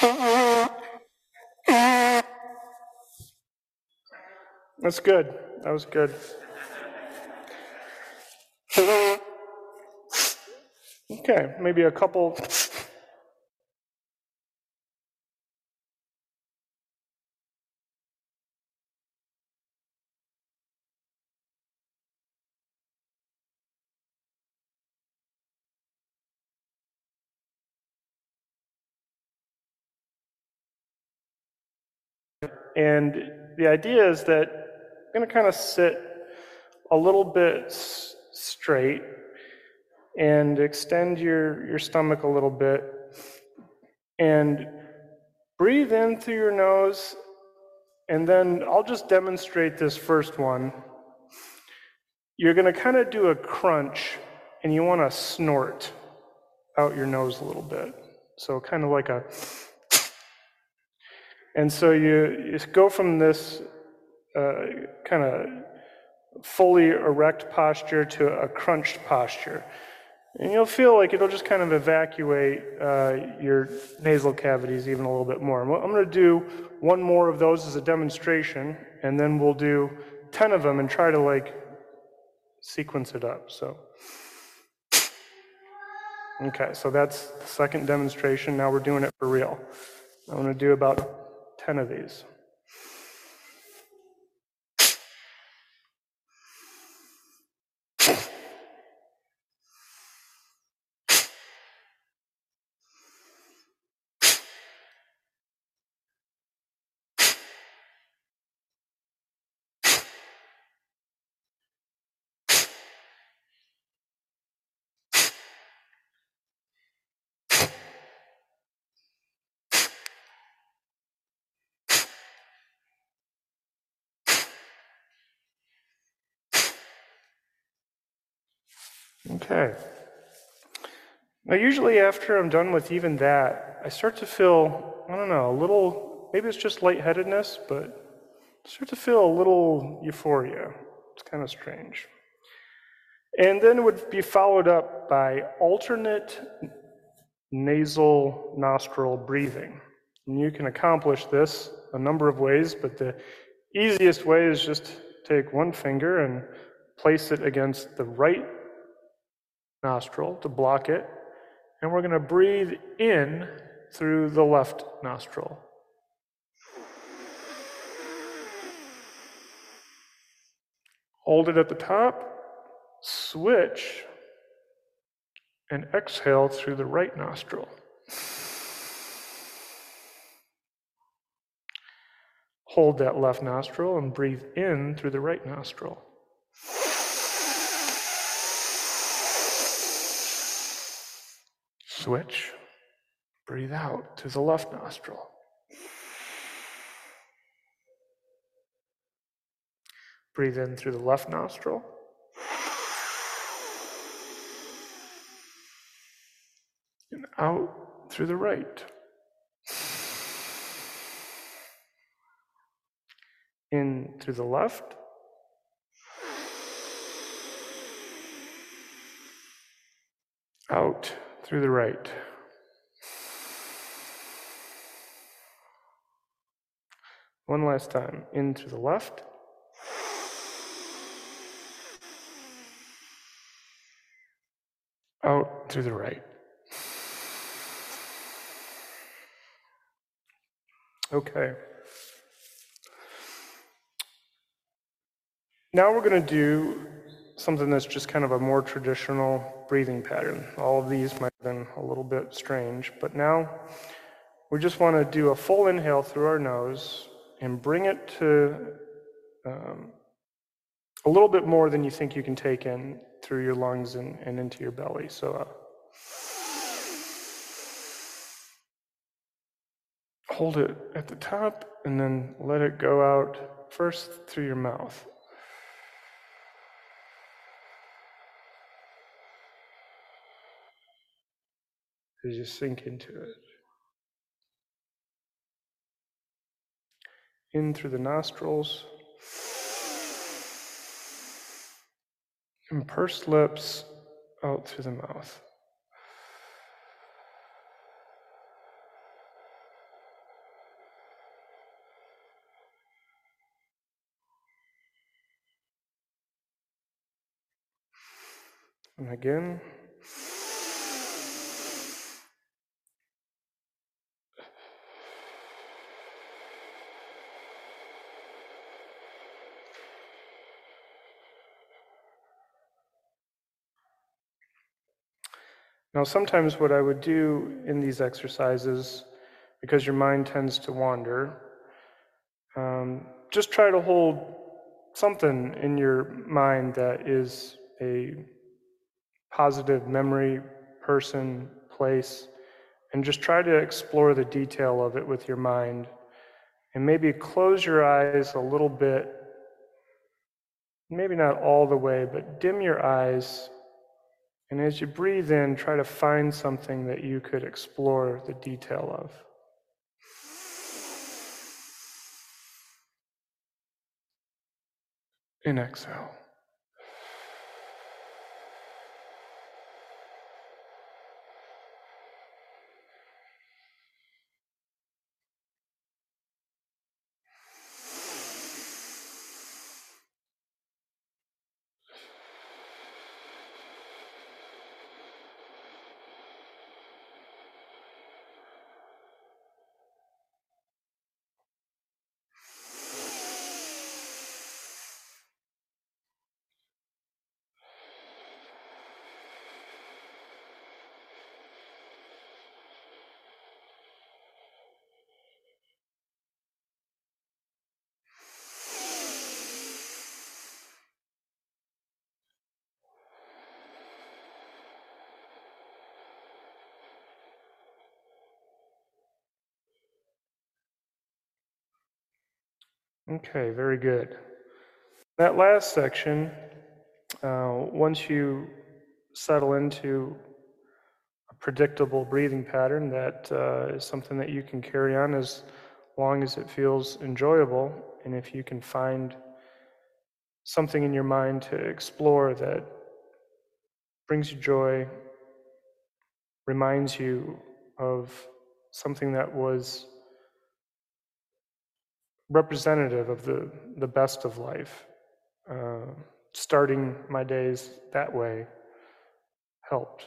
That's good. That was good. Okay, maybe a couple. And the idea is that I'm going to kind of sit a little bit s- straight and extend your, your stomach a little bit and breathe in through your nose. And then I'll just demonstrate this first one. You're going to kind of do a crunch and you want to snort out your nose a little bit. So, kind of like a and so you, you go from this uh, kind of fully erect posture to a crunched posture. And you'll feel like it'll just kind of evacuate uh, your nasal cavities even a little bit more. I'm going to do one more of those as a demonstration, and then we'll do 10 of them and try to like sequence it up. So, okay, so that's the second demonstration. Now we're doing it for real. I'm going to do about 10 of these. Okay. Now, usually after I'm done with even that, I start to feel, I don't know, a little, maybe it's just lightheadedness, but I start to feel a little euphoria. It's kind of strange. And then it would be followed up by alternate nasal nostril breathing. And you can accomplish this a number of ways, but the easiest way is just take one finger and place it against the right nostril to block it. And we're going to breathe in through the left nostril. Hold it at the top, switch, and exhale through the right nostril. Hold that left nostril and breathe in through the right nostril. Switch. Breathe out to the left nostril. Breathe in through the left nostril. And out through the right. In through the left. Out through the right. One last time. In through the left. Out through the right. Okay. Now we're going to do something that's just kind of a more traditional breathing pattern. All of these have been a little bit strange, but now we just want to do a full inhale through our nose and bring it to um, a little bit more than you think you can take in through your lungs and, and into your belly. So, uh, hold it at the top and then let it go out first through your mouth. as you sink into it. In through the nostrils, and pursed lips out through the mouth. And again, Now, sometimes what I would do in these exercises, because your mind tends to wander, um, just try to hold something in your mind that is a positive memory, person, place, and just try to explore the detail of it with your mind. And maybe close your eyes a little bit, maybe not all the way, but dim your eyes and as you breathe in, try to find something that you could explore the detail of. And exhale. Okay, very good. That last section, uh, once you settle into a predictable breathing pattern, that uh, is something that you can carry on as long as it feels enjoyable. And if you can find something in your mind to explore that brings you joy, reminds you of something that was representative of the, the best of life. Uh, starting my days that way helped.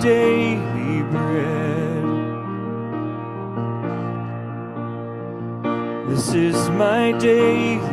daily bread. This is my daily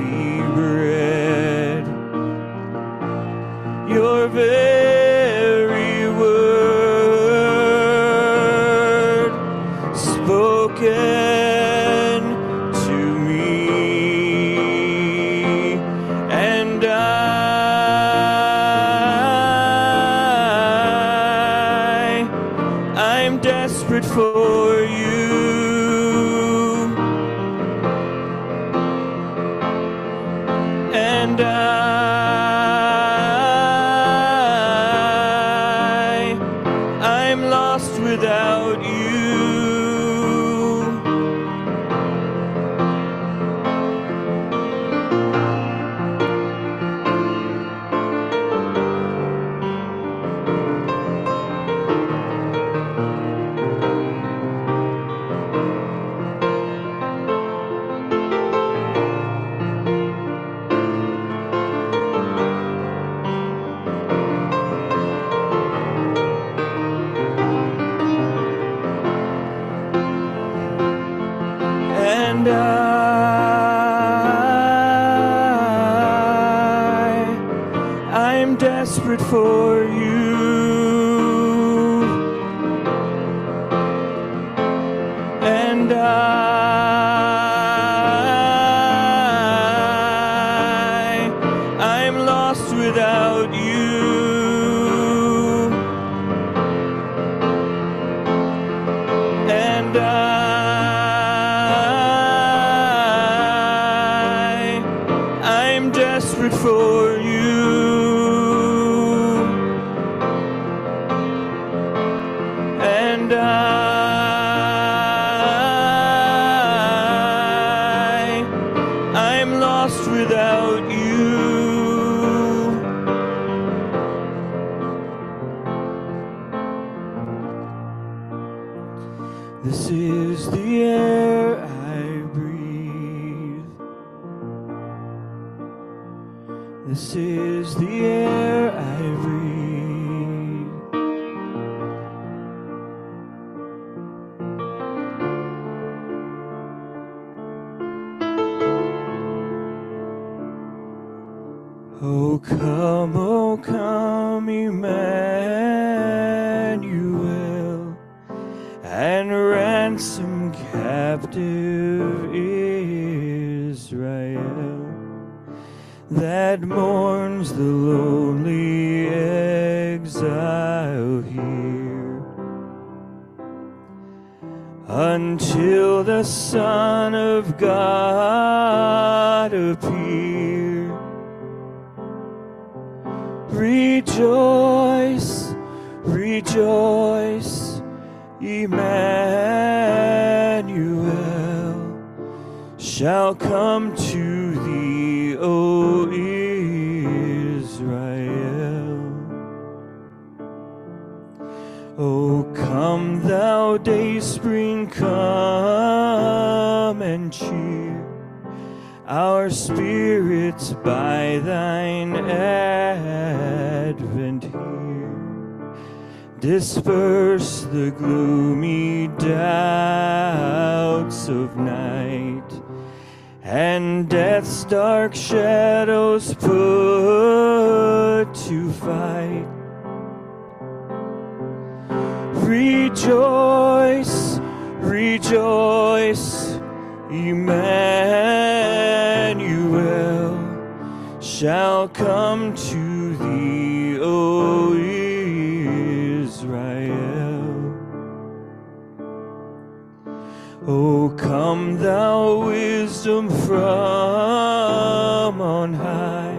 on high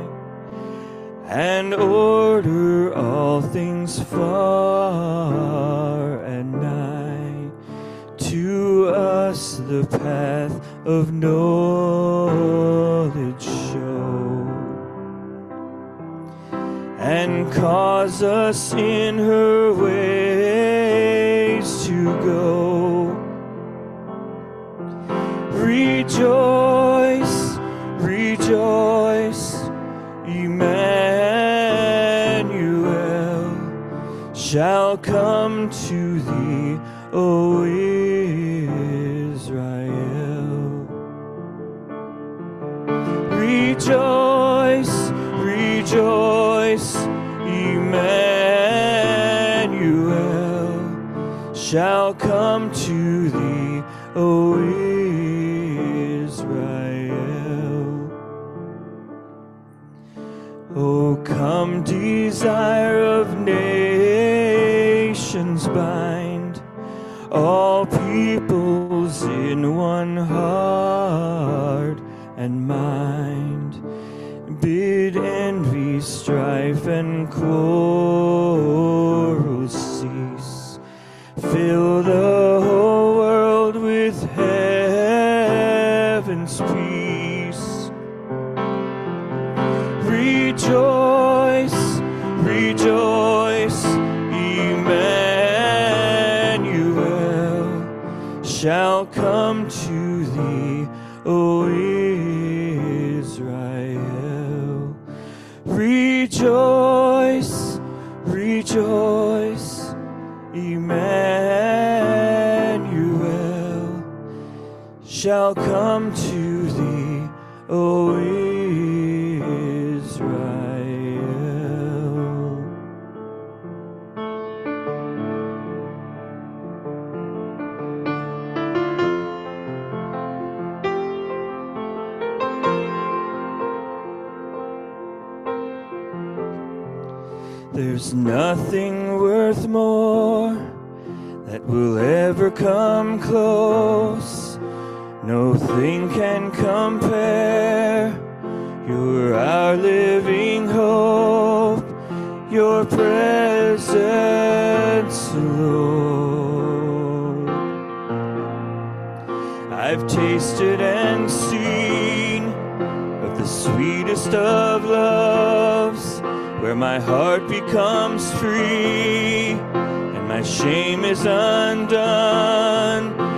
and order all things far and nigh. To us the path of knowledge show and cause us in her ways to go. Rejoice. Shall come to thee, O Israel. Rejoice, rejoice, Emmanuel shall come to thee, O Israel. O come, desire of all peoples in one heart and mind. Bid envy, strife, and quarrels shall come to thee, O Israel. There's nothing worth more that will ever come close. No thing can compare. You're our living hope, your presence, Lord. I've tasted and seen of the sweetest of loves, where my heart becomes free and my shame is undone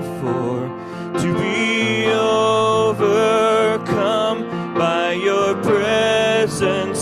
presence,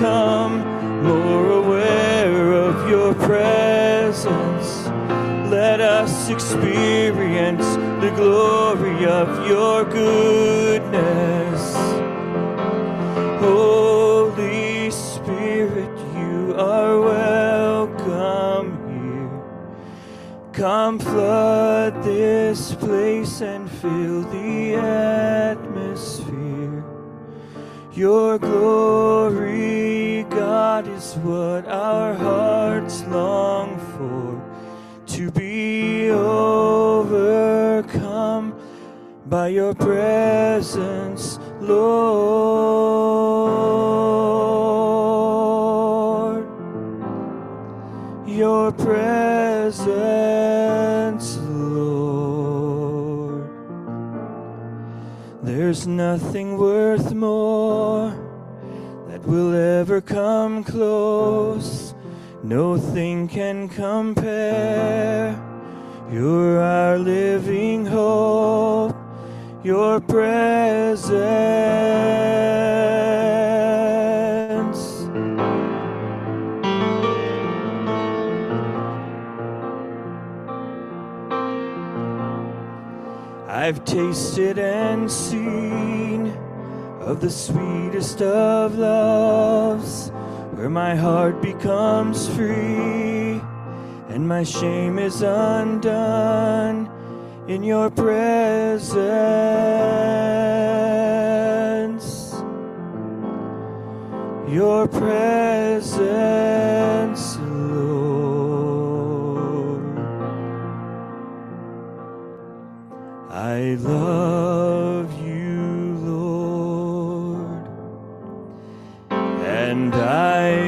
become more aware of your presence. Let us experience the glory of your goodness. Holy Spirit, you are welcome here. Come flood this place and fill the atmosphere. Your glory, God, is what our hearts long for. To be overcome by your presence, Lord. Your presence, There's nothing worth more that will ever come close. Nothing can compare. You're our living hope. Your presence. I've tasted and seen of the sweetest of loves, where my heart becomes free and my shame is undone in your presence. Your presence, I love you, Lord, and I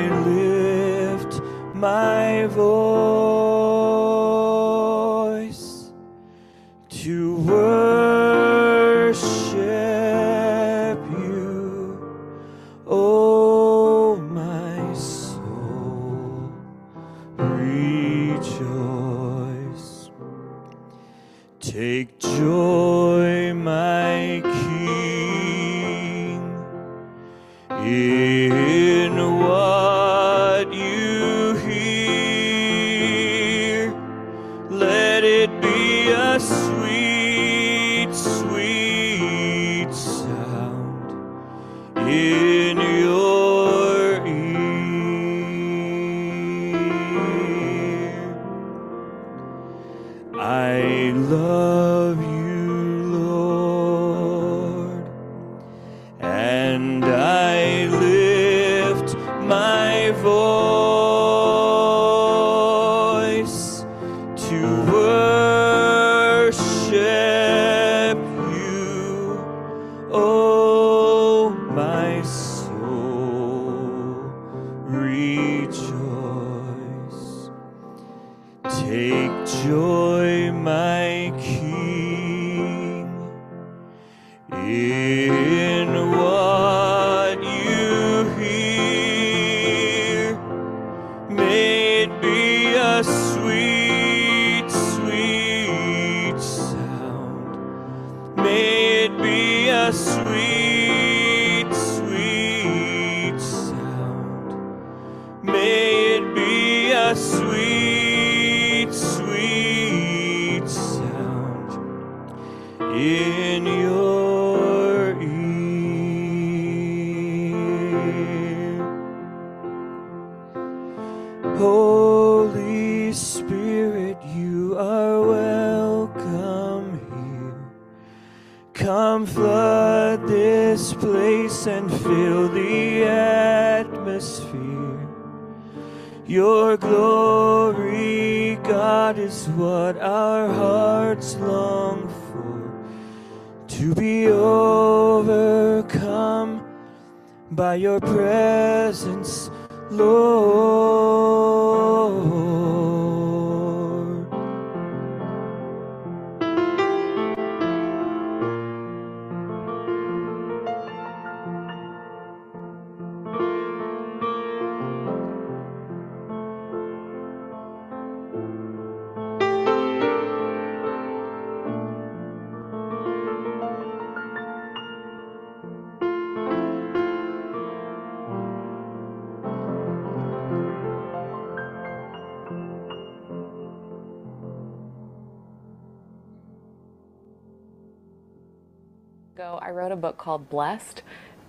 I wrote a book called Blessed.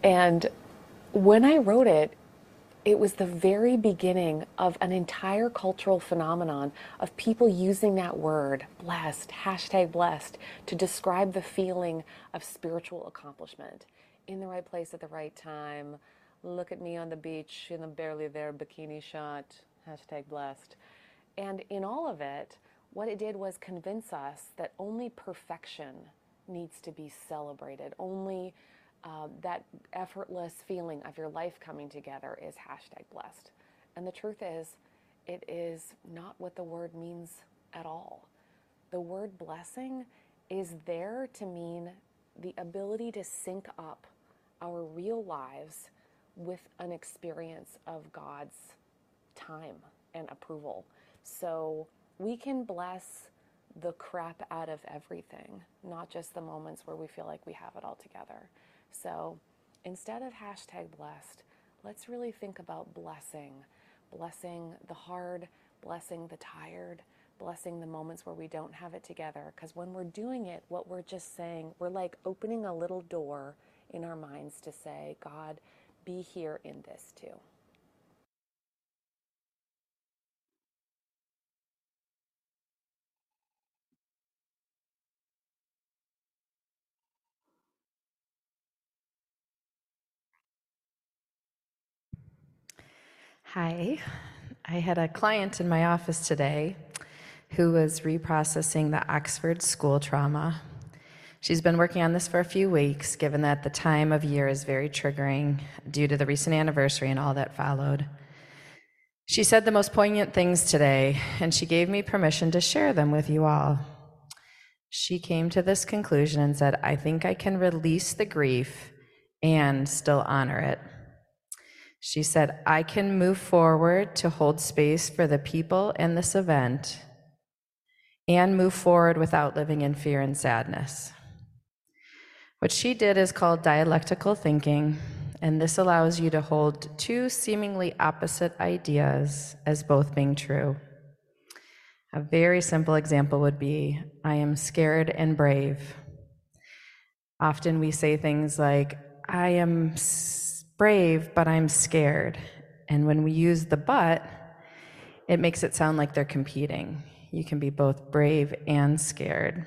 And when I wrote it, it was the very beginning of an entire cultural phenomenon of people using that word, blessed, hashtag blessed, to describe the feeling of spiritual accomplishment. In the right place at the right time. Look at me on the beach in a barely there bikini shot, hashtag blessed. And in all of it, what it did was convince us that only perfection needs to be celebrated. Only uh, that effortless feeling of your life coming together is hashtag blessed. And the truth is, it is not what the word means at all. The word blessing is there to mean the ability to sync up our real lives with an experience of God's time and approval. So we can bless the crap out of everything, not just the moments where we feel like we have it all together. So instead of hashtag blessed, let's really think about blessing, blessing the hard, blessing the tired, blessing the moments where we don't have it together. Because when we're doing it, what we're just saying, we're like opening a little door in our minds to say, God, be here in this too. Hi. I had a client in my office today who was reprocessing the Oxford school trauma. She's been working on this for a few weeks, given that the time of year is very triggering due to the recent anniversary and all that followed. She said the most poignant things today, and she gave me permission to share them with you all. She came to this conclusion and said, I think I can release the grief and still honor it. She said, I can move forward to hold space for the people in this event and move forward without living in fear and sadness. What she did is called dialectical thinking, and this allows you to hold two seemingly opposite ideas as both being true. A very simple example would be I am scared and brave. Often we say things like, I am brave, but I'm scared. And when we use the but, it makes it sound like they're competing. You can be both brave and scared.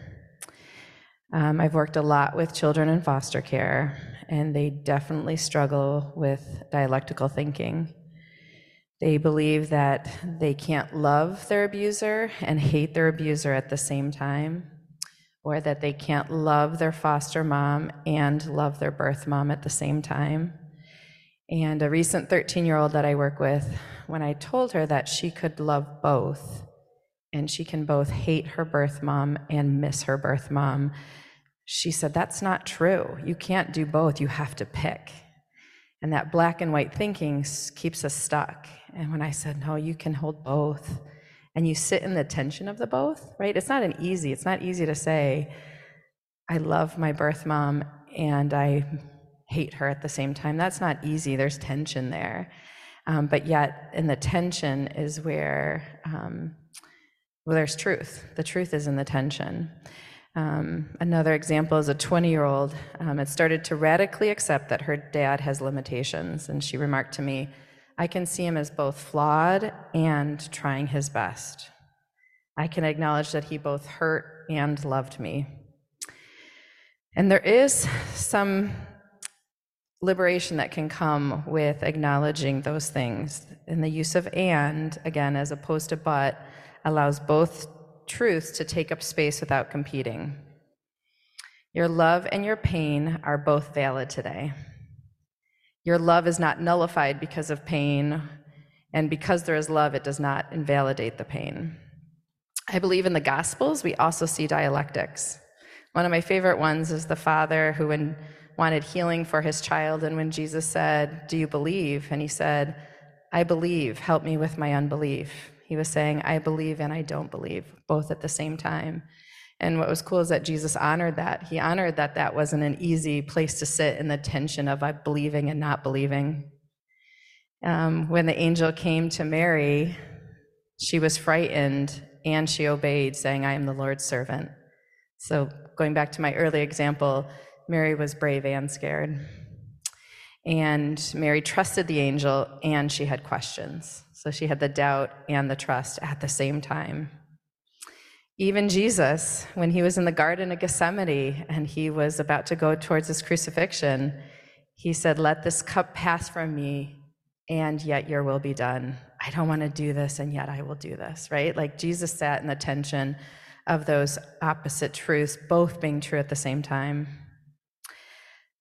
Um, I've worked a lot with children in foster care, and they definitely struggle with dialectical thinking. They believe that they can't love their abuser and hate their abuser at the same time, or that they can't love their foster mom and love their birth mom at the same time. And a recent 13 year old that I work with, when I told her that she could love both, and she can both hate her birth mom and miss her birth mom, she said, That's not true. You can't do both. You have to pick. And that black and white thinking keeps us stuck. And when I said, No, you can hold both, and you sit in the tension of the both, right? It's not an easy, it's not easy to say, I love my birth mom and I hate her at the same time. That's not easy. There's tension there. Um, but yet, in the tension is where um, well, there's truth. The truth is in the tension. Um, another example is a 20 year old um, had started to radically accept that her dad has limitations. And she remarked to me, I can see him as both flawed and trying his best. I can acknowledge that he both hurt and loved me. And there is some liberation that can come with acknowledging those things. And the use of and, again, as opposed to but, allows both truths to take up space without competing. Your love and your pain are both valid today. Your love is not nullified because of pain, and because there is love, it does not invalidate the pain. I believe in the Gospels, we also see dialectics. One of my favorite ones is the father who, when wanted healing for his child. And when Jesus said, Do you believe? And he said, I believe, help me with my unbelief. He was saying, I believe and I don't believe, both at the same time. And what was cool is that Jesus honored that. He honored that that wasn't an easy place to sit in the tension of believing and not believing. Um, when the angel came to Mary, she was frightened and she obeyed, saying, I am the Lord's servant. So, going back to my early example, Mary was brave and scared. And Mary trusted the angel and she had questions. So she had the doubt and the trust at the same time. Even Jesus, when he was in the Garden of Gethsemane and he was about to go towards his crucifixion, he said, Let this cup pass from me, and yet your will be done. I don't want to do this, and yet I will do this, right? Like Jesus sat in the tension of those opposite truths, both being true at the same time.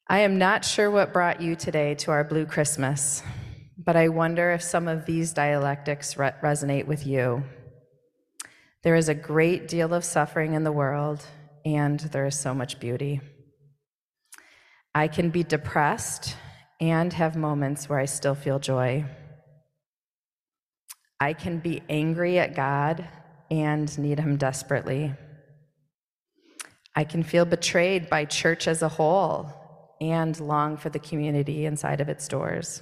I am not sure what brought you today to our Blue Christmas, but I wonder if some of these dialectics re- resonate with you. There is a great deal of suffering in the world, and there is so much beauty. I can be depressed and have moments where I still feel joy. I can be angry at God and need Him desperately. I can feel betrayed by church as a whole and long for the community inside of its doors.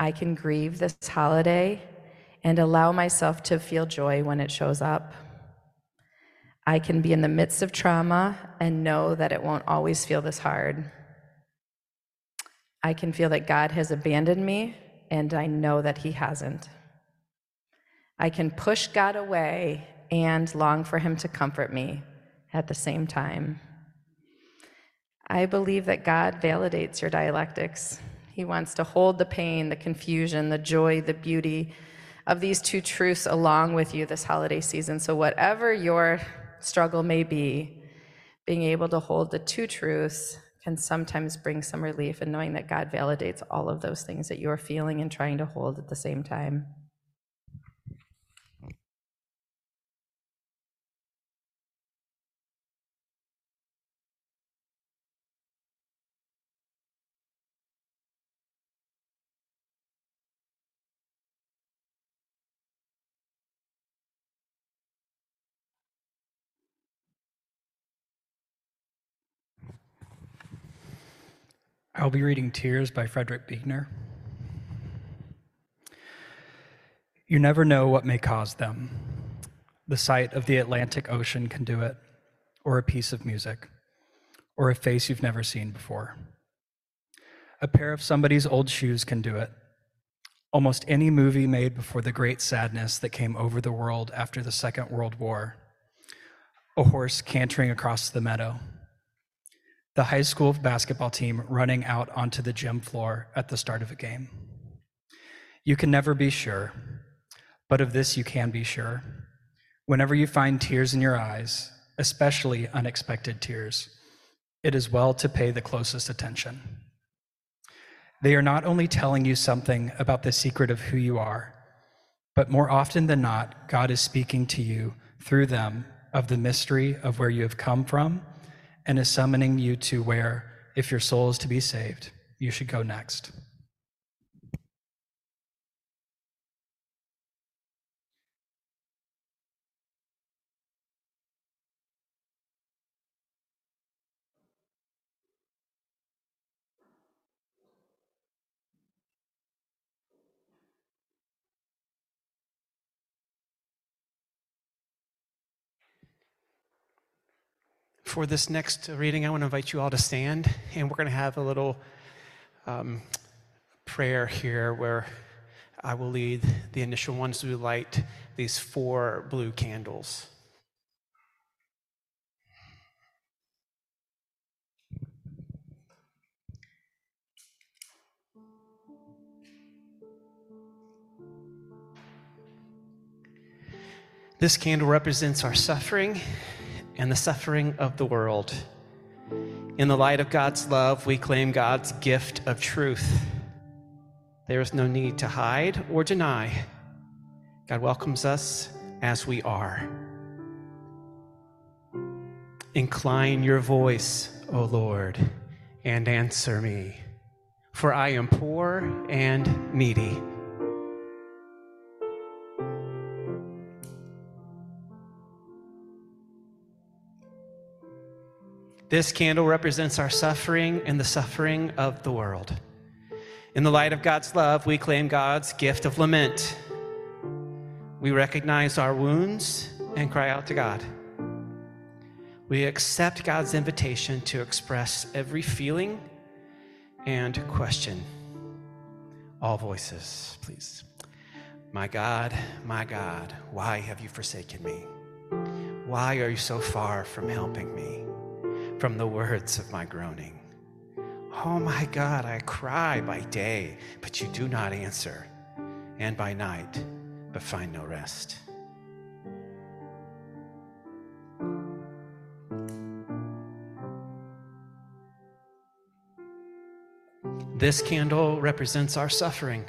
I can grieve this holiday and allow myself to feel joy when it shows up. I can be in the midst of trauma and know that it won't always feel this hard. I can feel that God has abandoned me, and I know that He hasn't. I can push God away and long for Him to comfort me at the same time. I believe that God validates your dialectics. He wants to hold the pain, the confusion, the joy, the beauty of these two truths along with you this holiday season. So, whatever your struggle may be, being able to hold the two truths can sometimes bring some relief in knowing that God validates all of those things that you're feeling and trying to hold at the same time. I'll be reading Tears by Frederick Buechner. You never know what may cause them. The sight of the Atlantic Ocean can do it, or a piece of music, or a face you've never seen before. A pair of somebody's old shoes can do it. Almost any movie made before the great sadness that came over the world after the Second World War. A horse cantering across the meadow the high school basketball team running out onto the gym floor at the start of a game. You can never be sure, but of this you can be sure. Whenever you find tears in your eyes, especially unexpected tears, it is well to pay the closest attention. They are not only telling you something about the secret of who you are, but more often than not, God is speaking to you through them of the mystery of where you have come from and is summoning you to where, if your soul is to be saved, you should go next. For this next reading, I want to invite you all to stand, and we're going to have a little um, prayer here where I will lead the initial ones to light these four blue candles. This candle represents our suffering and the suffering of the world. In the light of God's love, we claim God's gift of truth. There is no need to hide or deny. God welcomes us as we are. Incline your voice, O Lord, and answer me, for I am poor and needy. This candle represents our suffering and the suffering of the world. In the light of God's love, we claim God's gift of lament. We recognize our wounds and cry out to God. We accept God's invitation to express every feeling and question. All voices, please. My God, my God, why have you forsaken me? Why are you so far from helping me? from the words of my groaning. Oh my God, I cry by day, but you do not answer, and by night, but find no rest. This candle represents our suffering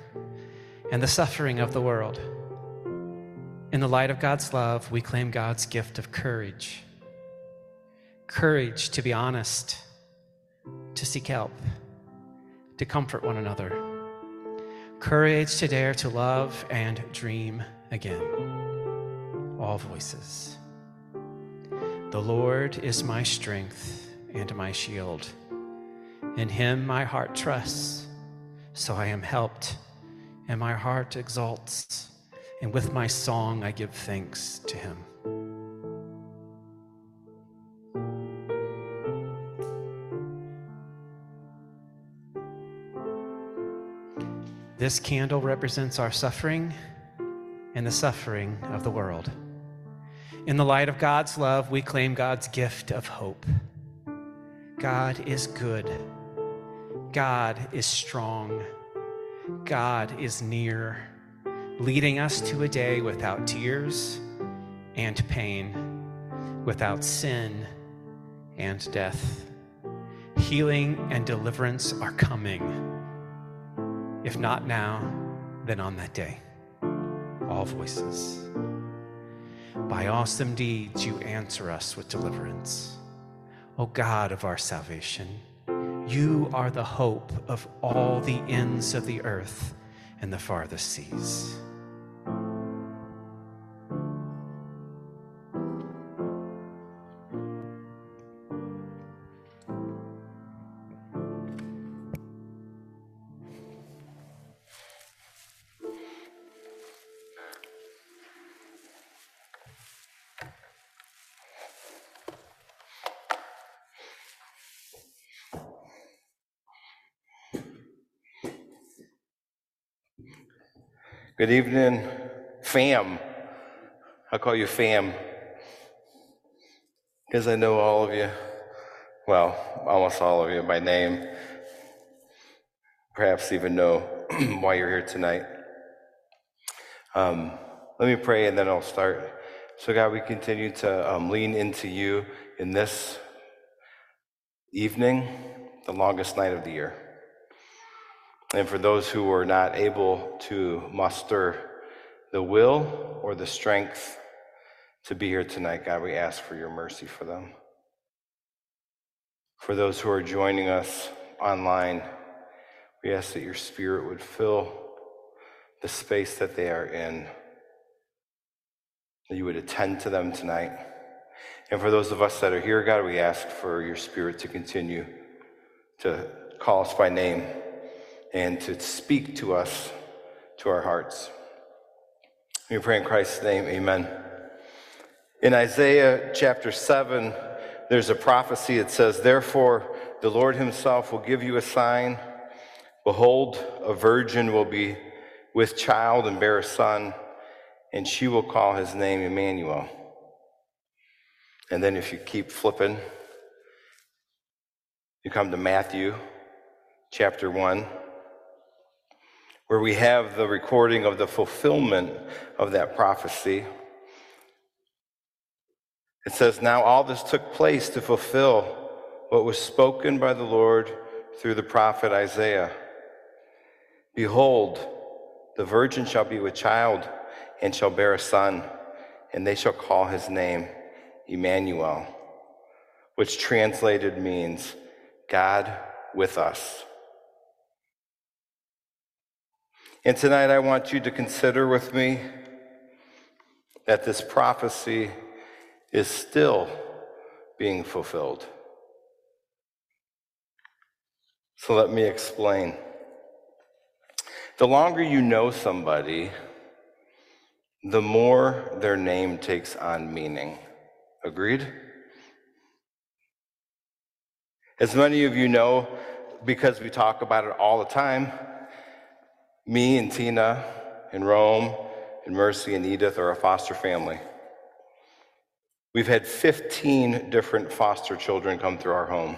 and the suffering of the world. In the light of God's love, we claim God's gift of courage courage to be honest, to seek help, to comfort one another, courage to dare to love and dream again. All voices. The Lord is my strength and my shield. In him my heart trusts, so I am helped, and my heart exalts, and with my song I give thanks to him. This candle represents our suffering and the suffering of the world. In the light of God's love, we claim God's gift of hope. God is good. God is strong. God is near, leading us to a day without tears and pain, without sin and death. Healing and deliverance are coming. If not now, then on that day. All voices. By awesome deeds, you answer us with deliverance. O God of our salvation, you are the hope of all the ends of the earth and the farthest seas. Good evening, fam. I'll call you fam because I know all of you. Well, almost all of you by name. Perhaps even know why you're here tonight. Um, let me pray and then I'll start. So, God, we continue to um, lean into you in this evening, the longest night of the year. And for those who are not able to muster the will or the strength to be here tonight, God, we ask for your mercy for them. For those who are joining us online, we ask that your spirit would fill the space that they are in, that you would attend to them tonight. And for those of us that are here, God, we ask for your spirit to continue to call us by name and to speak to us, to our hearts. We pray in Christ's name, amen. In Isaiah chapter 7, there's a prophecy. It says, Therefore, the Lord himself will give you a sign. Behold, a virgin will be with child and bear a son, and she will call his name Emmanuel. And then if you keep flipping, you come to Matthew chapter 1 where we have the recording of the fulfillment of that prophecy. It says, Now all this took place to fulfill what was spoken by the Lord through the prophet Isaiah. Behold, the virgin shall be with child and shall bear a son, and they shall call his name Emmanuel, which translated means God with us. And tonight I want you to consider with me that this prophecy is still being fulfilled. So let me explain. The longer you know somebody, the more their name takes on meaning. Agreed? As many of you know, because we talk about it all the time, me and Tina and Rome and Mercy and Edith are a foster family. We've had 15 different foster children come through our home.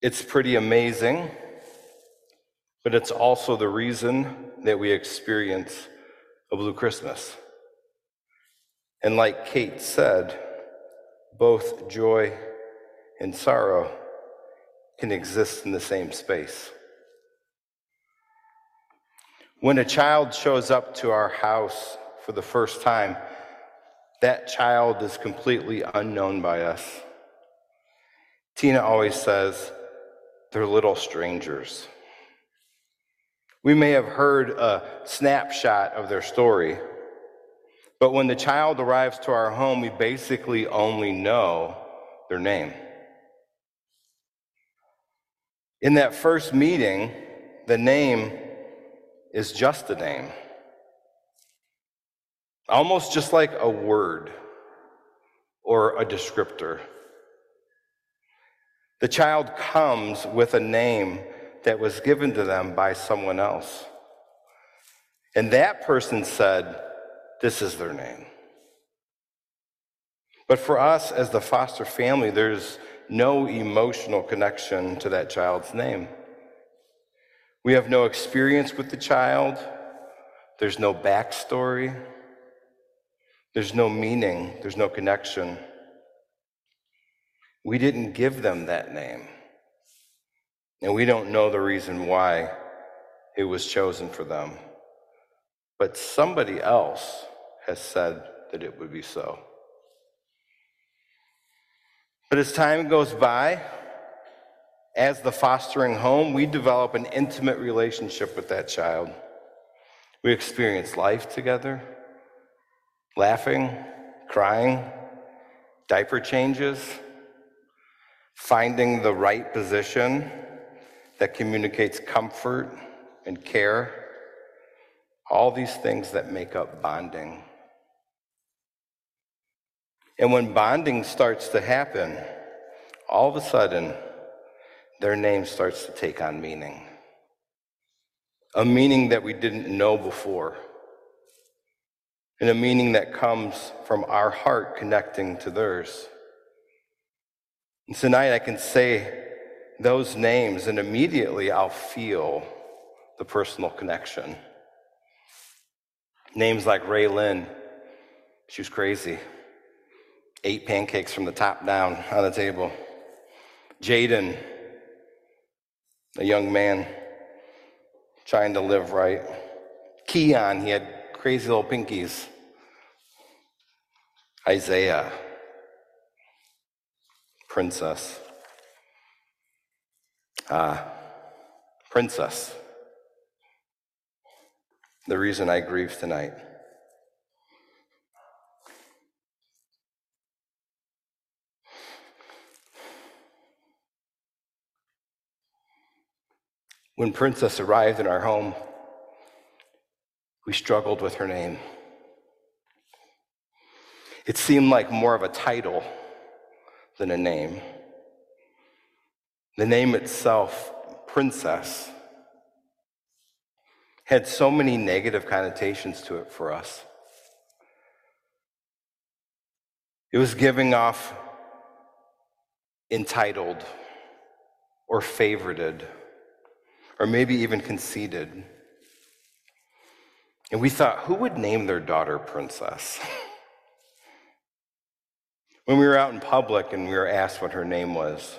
It's pretty amazing, but it's also the reason that we experience a Blue Christmas. And like Kate said, both joy and sorrow can exist in the same space. When a child shows up to our house for the first time, that child is completely unknown by us. Tina always says they're little strangers. We may have heard a snapshot of their story, but when the child arrives to our home, we basically only know their name. In that first meeting, the name is just a name, almost just like a word or a descriptor. The child comes with a name that was given to them by someone else. And that person said, This is their name. But for us as the foster family, there's no emotional connection to that child's name. We have no experience with the child, there's no backstory, there's no meaning, there's no connection. We didn't give them that name. And we don't know the reason why it was chosen for them. But somebody else has said that it would be so. But as time goes by, as the fostering home, we develop an intimate relationship with that child. We experience life together, laughing, crying, diaper changes, finding the right position that communicates comfort and care, all these things that make up bonding. And when bonding starts to happen, all of a sudden, their name starts to take on meaning. A meaning that we didn't know before. And a meaning that comes from our heart connecting to theirs. And tonight I can say those names, and immediately I'll feel the personal connection. Names like Ray Lynn, she was crazy. Eight pancakes from the top down on the table. Jaden, a young man trying to live right. Keon, he had crazy little pinkies. Isaiah, princess. Ah, princess. The reason I grieve tonight. When Princess arrived in our home, we struggled with her name. It seemed like more of a title than a name. The name itself, princess, had so many negative connotations to it for us. It was giving off entitled or favorited or maybe even conceited. And we thought, who would name their daughter princess? when we were out in public and we were asked what her name was,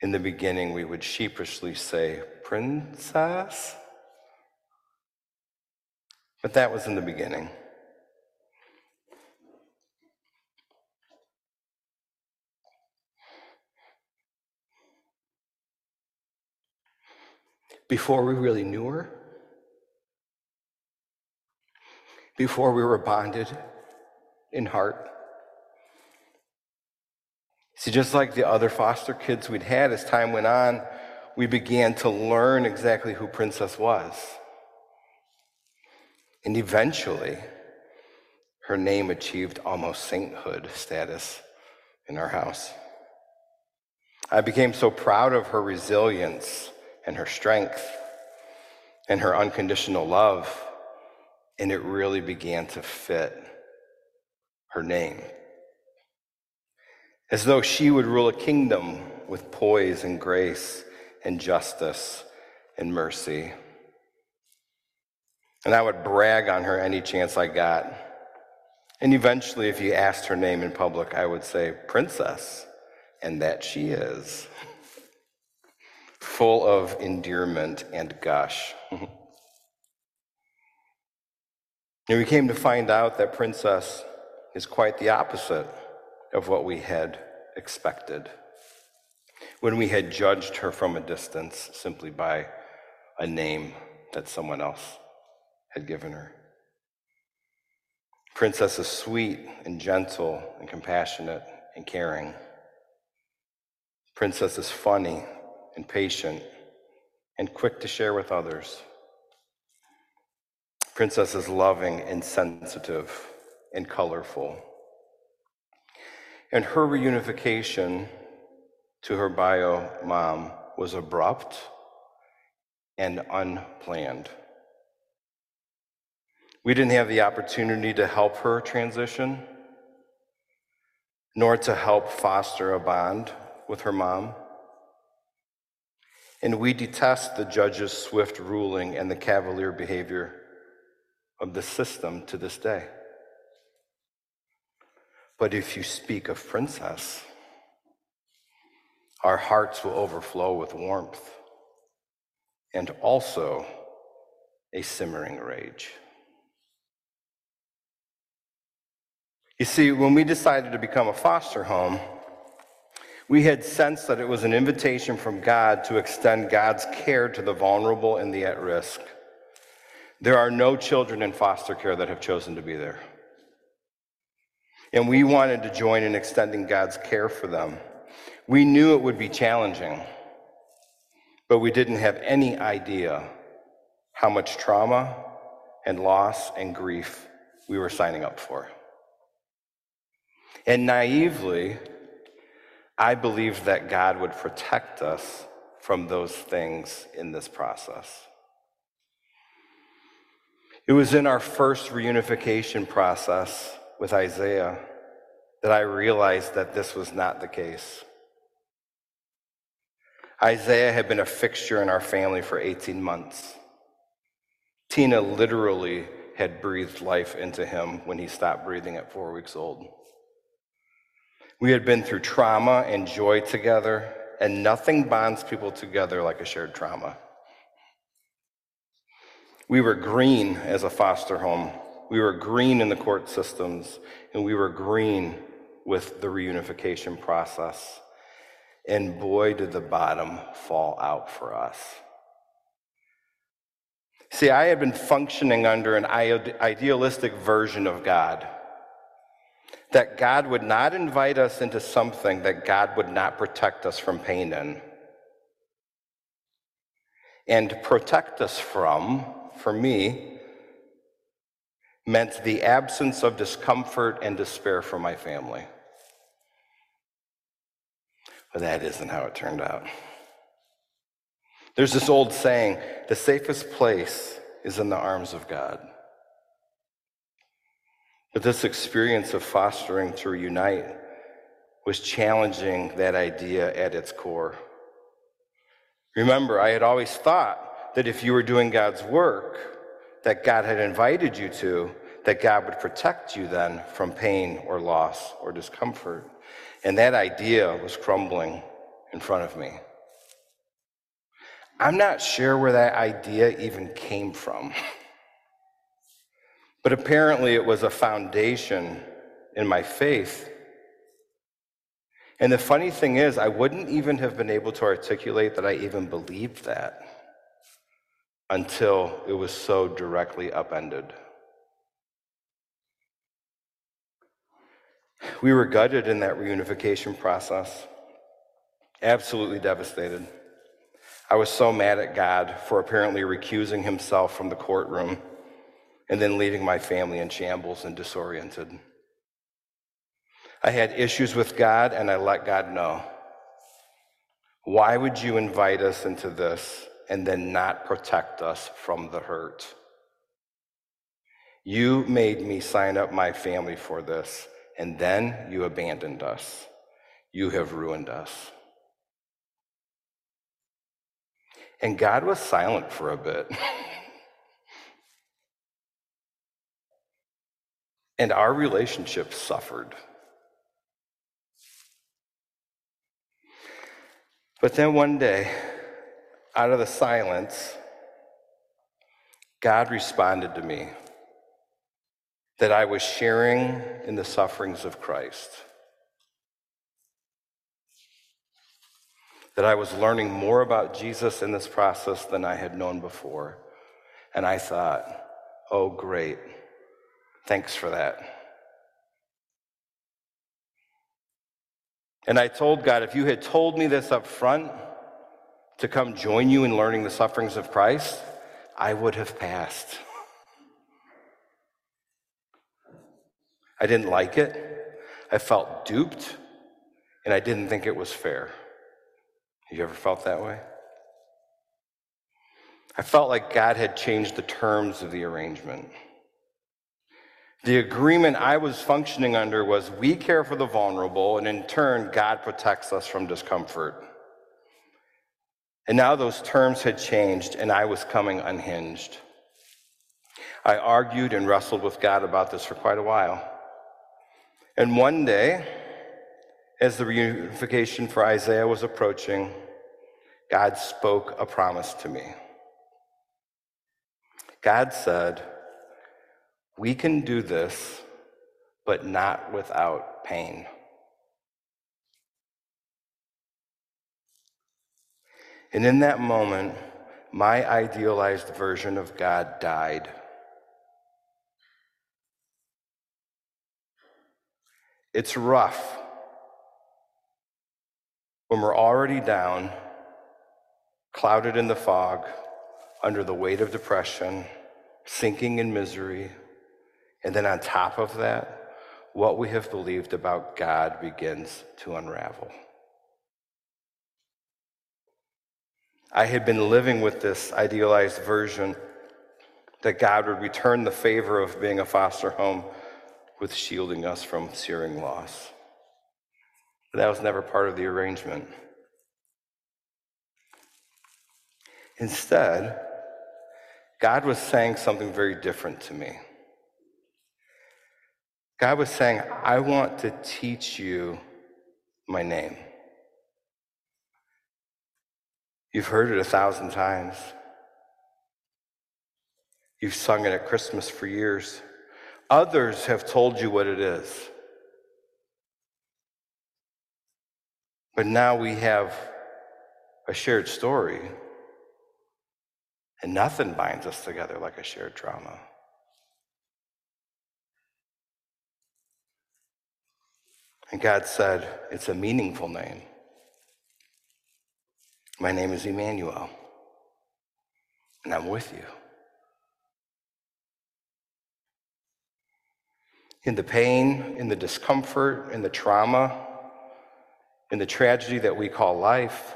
in the beginning, we would sheepishly say, Princess? But that was in the beginning. Before we really knew her, before we were bonded in heart, See, just like the other foster kids we'd had, as time went on, we began to learn exactly who Princess was. And eventually, her name achieved almost sainthood status in our house. I became so proud of her resilience and her strength and her unconditional love, and it really began to fit her name as though she would rule a kingdom with poise and grace and justice and mercy. And I would brag on her any chance I got. And eventually, if you asked her name in public, I would say, Princess, and that she is. Full of endearment and gush. Mm-hmm. and we came to find out that Princess is quite the opposite of what we had expected when we had judged her from a distance simply by a name that someone else had given her. Princess is sweet and gentle and compassionate and caring. Princess is funny and patient and quick to share with others. Princess is loving and sensitive and colorful. And her reunification to her bio mom was abrupt and unplanned. We didn't have the opportunity to help her transition, nor to help foster a bond with her mom. And we detest the judge's swift ruling and the cavalier behavior of the system to this day. But if you speak of princess, our hearts will overflow with warmth and also a simmering rage. You see, when we decided to become a foster home, we had sensed that it was an invitation from God to extend God's care to the vulnerable and the at risk. There are no children in foster care that have chosen to be there. And we wanted to join in extending God's care for them. We knew it would be challenging, but we didn't have any idea how much trauma and loss and grief we were signing up for. And naively, I believed that God would protect us from those things in this process. It was in our first reunification process with Isaiah that I realized that this was not the case. Isaiah had been a fixture in our family for 18 months. Tina literally had breathed life into him when he stopped breathing at four weeks old. We had been through trauma and joy together, and nothing bonds people together like a shared trauma. We were green as a foster home. We were green in the court systems, and we were green with the reunification process. And boy, did the bottom fall out for us. See, I had been functioning under an idealistic version of God that God would not invite us into something that God would not protect us from pain in. And protect us from, for me, meant the absence of discomfort and despair for my family. But that isn't how it turned out. There's this old saying the safest place is in the arms of God. But this experience of fostering to reunite was challenging that idea at its core. Remember, I had always thought that if you were doing God's work that God had invited you to, that God would protect you then from pain or loss or discomfort. And that idea was crumbling in front of me. I'm not sure where that idea even came from. But apparently, it was a foundation in my faith. And the funny thing is, I wouldn't even have been able to articulate that I even believed that until it was so directly upended. We were gutted in that reunification process, absolutely devastated. I was so mad at God for apparently recusing himself from the courtroom and then leaving my family in shambles and disoriented. I had issues with God and I let God know. Why would you invite us into this and then not protect us from the hurt? You made me sign up my family for this, and then you abandoned us. You have ruined us. And God was silent for a bit. and our relationship suffered. But then one day, out of the silence, God responded to me that I was sharing in the sufferings of Christ. That I was learning more about Jesus in this process than I had known before. And I thought, oh, great. Thanks for that. And I told God, if you had told me this up front to come join you in learning the sufferings of Christ, I would have passed. I didn't like it. I felt duped, and I didn't think it was fair. You ever felt that way? I felt like God had changed the terms of the arrangement. The agreement I was functioning under was we care for the vulnerable, and in turn, God protects us from discomfort. And now those terms had changed, and I was coming unhinged. I argued and wrestled with God about this for quite a while. And one day, as the reunification for Isaiah was approaching, God spoke a promise to me. God said, We can do this, but not without pain. And in that moment, my idealized version of God died. It's rough when we're already down, clouded in the fog, under the weight of depression, sinking in misery, and then on top of that, what we have believed about God begins to unravel. I had been living with this idealized version that God would return the favor of being a foster home with shielding us from searing loss. But that was never part of the arrangement. Instead, God was saying something very different to me. God was saying, I want to teach you my name. You've heard it a thousand times. You've sung it at Christmas for years. Others have told you what it is. But now we have a shared story, and nothing binds us together like a shared trauma. And God said, It's a meaningful name. My name is Emmanuel, and I'm with you. in the pain, in the discomfort, in the trauma, in the tragedy that we call life,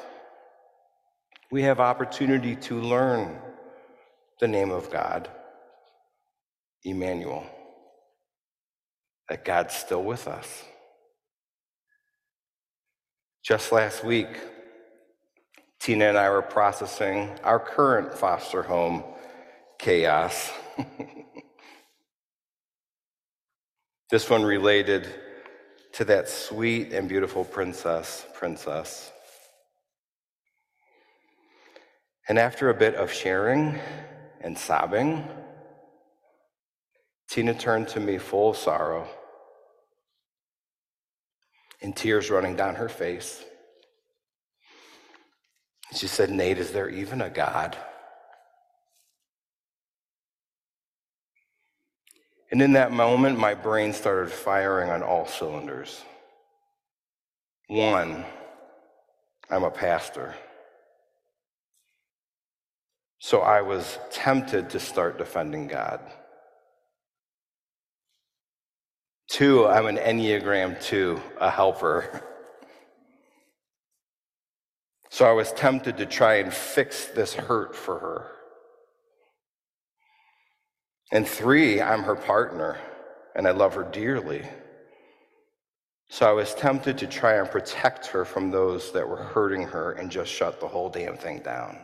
we have opportunity to learn the name of God, Emmanuel, that God's still with us. Just last week, Tina and I were processing our current foster home chaos. This one related to that sweet and beautiful princess, princess. And after a bit of sharing and sobbing, Tina turned to me full of sorrow and tears running down her face. She said, Nate, is there even a God? And in that moment, my brain started firing on all cylinders. One, I'm a pastor. So I was tempted to start defending God. Two, I'm an Enneagram 2, a helper. So I was tempted to try and fix this hurt for her. And three, I'm her partner and I love her dearly. So I was tempted to try and protect her from those that were hurting her and just shut the whole damn thing down.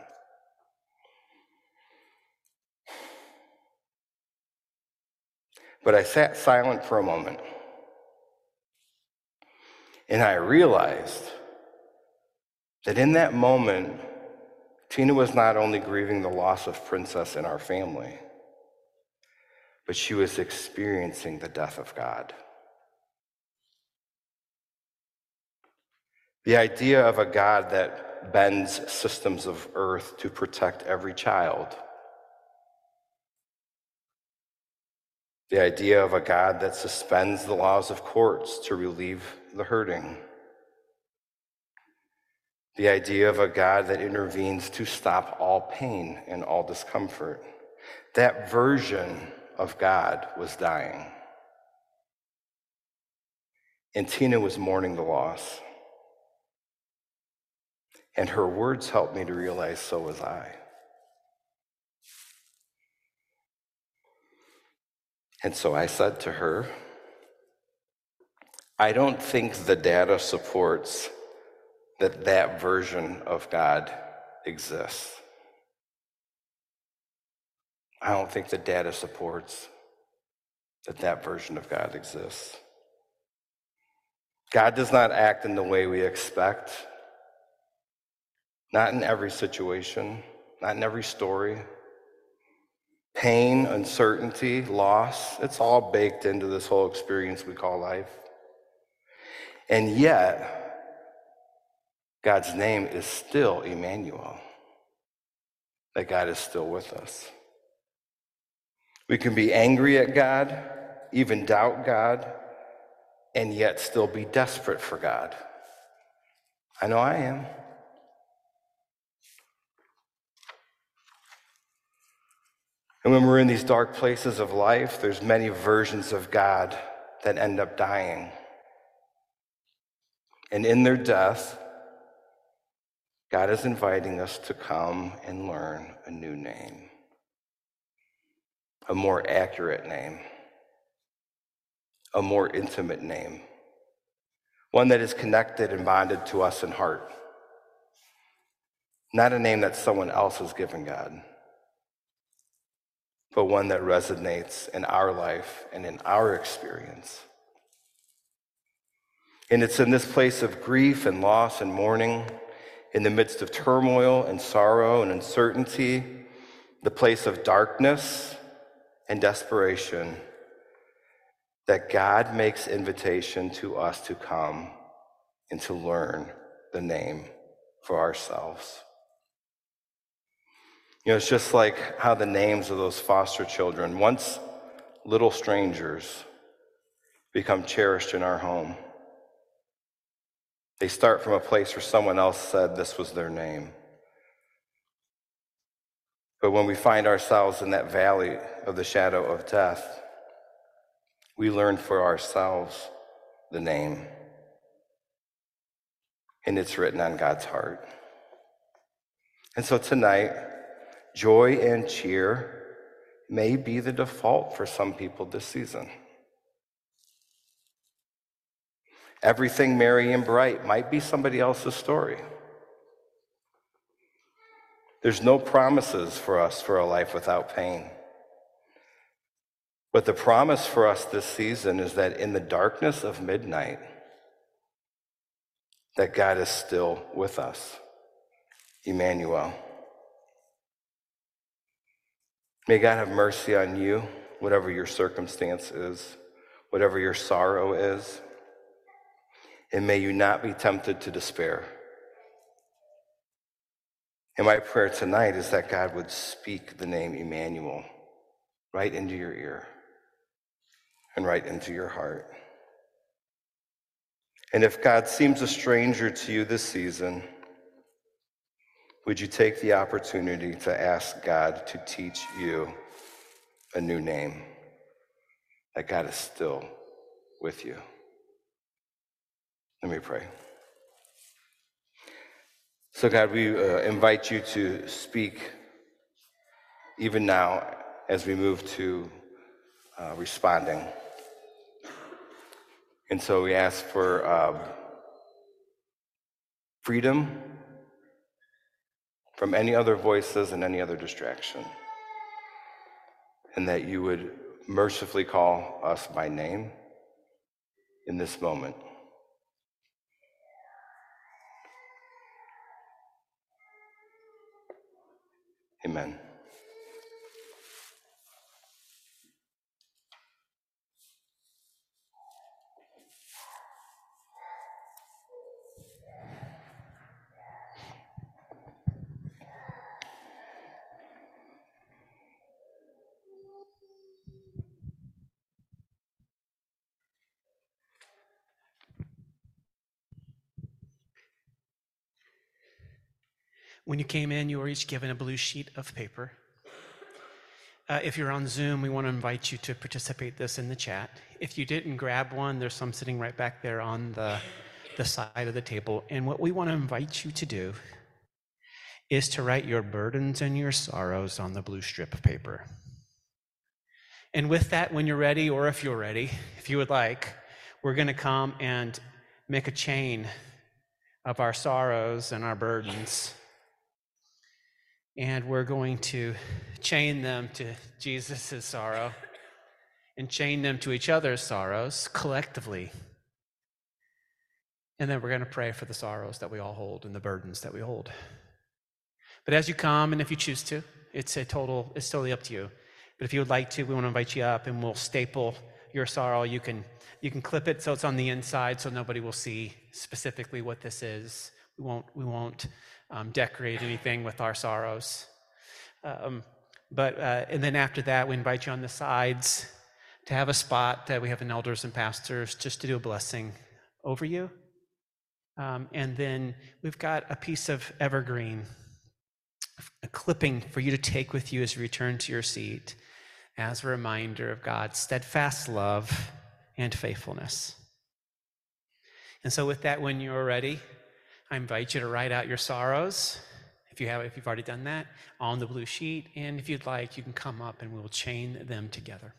But I sat silent for a moment. And I realized that in that moment, Tina was not only grieving the loss of Princess in our family, but she was experiencing the death of God. The idea of a God that bends systems of earth to protect every child. The idea of a God that suspends the laws of courts to relieve the hurting. The idea of a God that intervenes to stop all pain and all discomfort. That version of God was dying. And Tina was mourning the loss. And her words helped me to realize so was I. And so I said to her, I don't think the data supports that that version of God exists. I don't think the data supports that that version of God exists. God does not act in the way we expect, not in every situation, not in every story. Pain, uncertainty, loss, it's all baked into this whole experience we call life. And yet, God's name is still Emmanuel, that God is still with us. We can be angry at God, even doubt God, and yet still be desperate for God. I know I am. And when we're in these dark places of life, there's many versions of God that end up dying. And in their death, God is inviting us to come and learn a new name, a more accurate name, a more intimate name, one that is connected and bonded to us in heart, not a name that someone else has given God but one that resonates in our life and in our experience. And it's in this place of grief and loss and mourning, in the midst of turmoil and sorrow and uncertainty, the place of darkness and desperation, that God makes invitation to us to come and to learn the name for ourselves. You know, it's just like how the names of those foster children, once little strangers, become cherished in our home. They start from a place where someone else said this was their name. But when we find ourselves in that valley of the shadow of death, we learn for ourselves the name. And it's written on God's heart. And so tonight, joy and cheer may be the default for some people this season. Everything merry and bright might be somebody else's story. There's no promises for us for a life without pain. But the promise for us this season is that in the darkness of midnight, that God is still with us. Emmanuel. May God have mercy on you, whatever your circumstance is, whatever your sorrow is. And may you not be tempted to despair. And my prayer tonight is that God would speak the name Emmanuel right into your ear and right into your heart. And if God seems a stranger to you this season, would you take the opportunity to ask God to teach you a new name? That God is still with you. Let me pray. So, God, we uh, invite you to speak even now as we move to uh, responding. And so we ask for uh, freedom from any other voices and any other distraction. And that you would mercifully call us by name in this moment. Amen. When you came in, you were each given a blue sheet of paper. Uh, if you're on Zoom, we want to invite you to participate this in the chat. If you didn't grab one, there's some sitting right back there on the, the side of the table. And what we want to invite you to do is to write your burdens and your sorrows on the blue strip of paper. And with that, when you're ready, or if you're ready, if you would like, we're going to come and make a chain of our sorrows and our burdens and we're going to chain them to Jesus' sorrow and chain them to each other's sorrows collectively. And then we're going to pray for the sorrows that we all hold and the burdens that we hold. But as you come, and if you choose to, it's a total, it's totally up to you. But if you would like to, we want to invite you up and we'll staple your sorrow. You can you can clip it so it's on the inside so nobody will see specifically what this is. We won't we won't um, decorate anything with our sorrows. Um, but uh, and then after that, we invite you on the sides to have a spot that we have an elders and pastors just to do a blessing over you. Um, and then we've got a piece of evergreen, a clipping for you to take with you as you return to your seat as a reminder of God's steadfast love and faithfulness. And so, with that, when you're ready, I invite you to write out your sorrows, if you have, if you've already done that, on the blue sheet. And if you'd like, you can come up and we'll chain them together.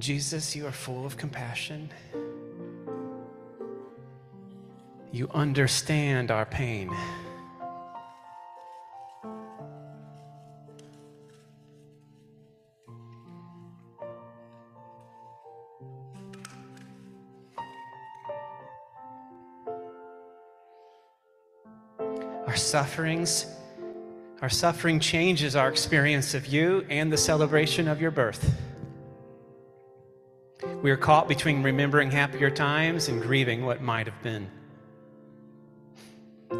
Jesus, you are full of compassion. You understand our pain. Our sufferings, our suffering changes our experience of you and the celebration of your birth. We are caught between remembering happier times and grieving what might have been.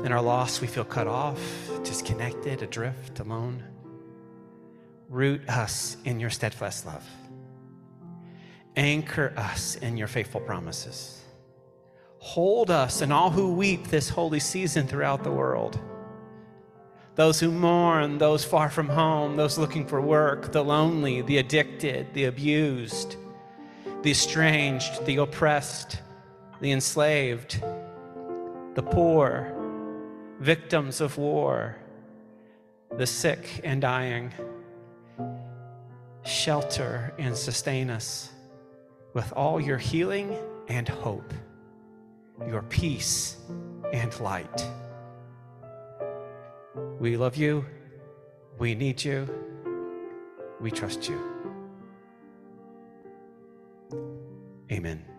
In our loss, we feel cut off, disconnected, adrift, alone. Root us in your steadfast love. Anchor us in your faithful promises. Hold us and all who weep this holy season throughout the world. Those who mourn, those far from home, those looking for work, the lonely, the addicted, the abused, the estranged, the oppressed, the enslaved, the poor, victims of war, the sick and dying. Shelter and sustain us with all your healing and hope, your peace and light. We love you. We need you. We trust you. Amen.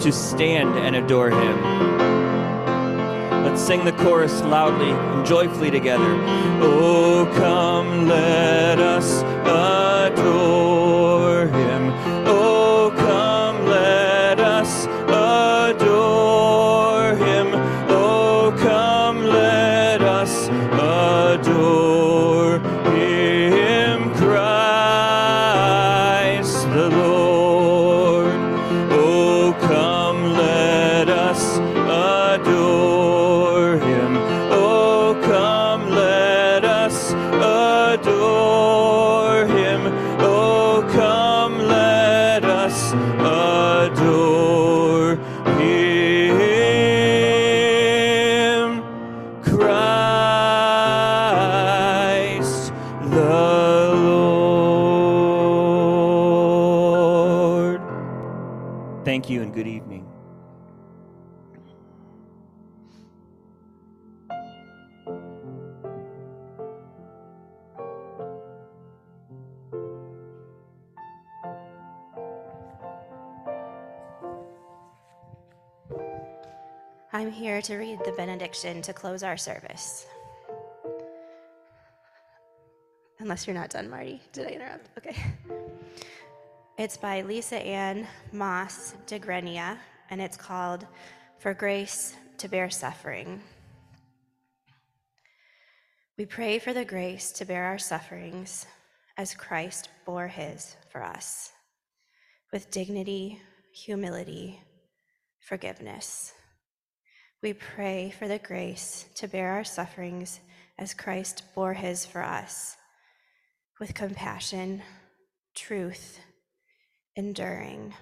To stand and adore him. Let's sing the chorus loudly and joyfully together. Oh, come, let us adore him. To close our service. Unless you're not done, Marty. Did I interrupt? Okay. It's by Lisa Ann Moss de Grenia, and it's called For Grace to Bear Suffering. We pray for the grace to bear our sufferings as Christ bore his for us, with dignity, humility, forgiveness. We pray for the grace to bear our sufferings as Christ bore his for us, with compassion, truth, enduring.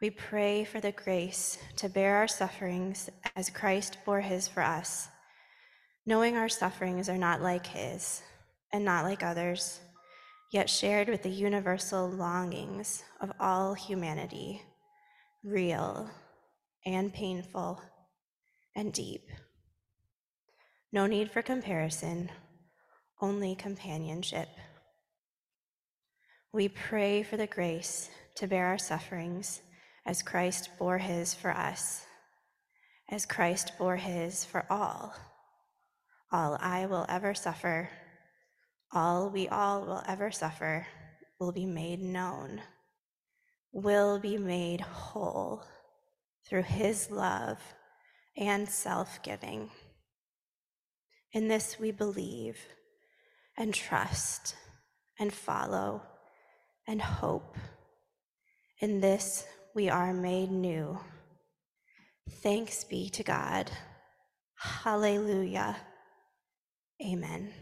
We pray for the grace to bear our sufferings as Christ bore his for us, knowing our sufferings are not like his and not like others, yet shared with the universal longings of all humanity, real and painful and deep. No need for comparison, only companionship. We pray for the grace to bear our sufferings as Christ bore his for us, as Christ bore his for all. All I will ever suffer, all we all will ever suffer, will be made known, will be made whole through his love and self giving. In this we believe and trust and follow and hope. In this we are made new. Thanks be to God. Hallelujah. Amen.